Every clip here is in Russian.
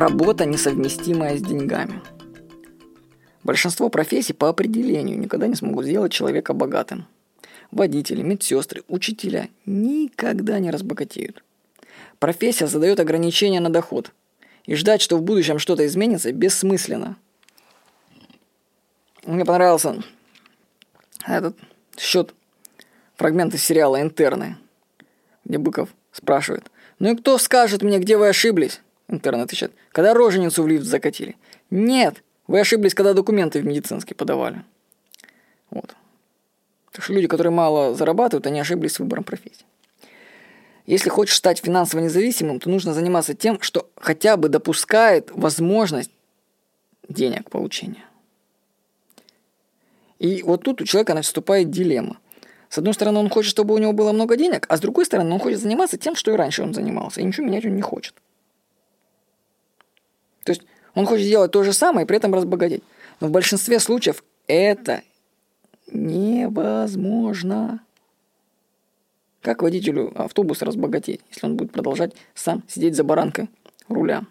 работа, несовместимая с деньгами. Большинство профессий по определению никогда не смогут сделать человека богатым. Водители, медсестры, учителя никогда не разбогатеют. Профессия задает ограничения на доход. И ждать, что в будущем что-то изменится, бессмысленно. Мне понравился этот счет фрагмент сериала «Интерны», где Быков спрашивает, «Ну и кто скажет мне, где вы ошиблись?» Интерн отвечает, «Когда роженицу в лифт закатили». «Нет, вы ошиблись, когда документы в медицинский подавали». Вот. Так что люди, которые мало зарабатывают, они ошиблись с выбором профессии. Если хочешь стать финансово независимым, то нужно заниматься тем, что хотя бы допускает возможность денег получения. И вот тут у человека наступает дилемма. С одной стороны, он хочет, чтобы у него было много денег, а с другой стороны, он хочет заниматься тем, что и раньше он занимался, и ничего менять он не хочет. То есть он хочет сделать то же самое и при этом разбогатеть. Но в большинстве случаев это невозможно. Как водителю автобуса разбогатеть, если он будет продолжать сам сидеть за баранкой руля?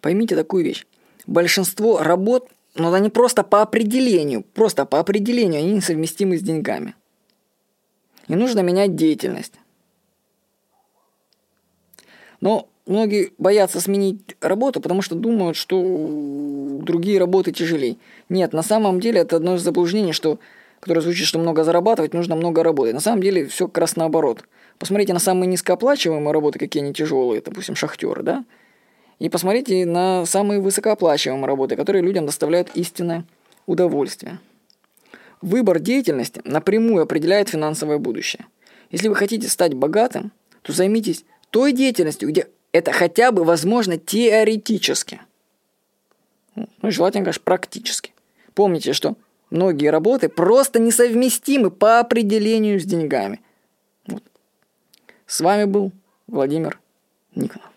Поймите такую вещь. Большинство работ, ну, они просто по определению, просто по определению, они несовместимы с деньгами. И нужно менять деятельность. Но многие боятся сменить работу, потому что думают, что другие работы тяжелее. Нет, на самом деле это одно из заблуждений, что которое звучит, что много зарабатывать, нужно много работать. На самом деле все как раз наоборот. Посмотрите на самые низкооплачиваемые работы, какие они тяжелые, допустим, шахтеры, да? И посмотрите на самые высокооплачиваемые работы, которые людям доставляют истинное удовольствие. Выбор деятельности напрямую определяет финансовое будущее. Если вы хотите стать богатым, то займитесь той деятельностью, где это хотя бы возможно теоретически. Ну, желательно, конечно, практически. Помните, что Многие работы просто несовместимы по определению с деньгами. Вот. С вами был Владимир Никонов.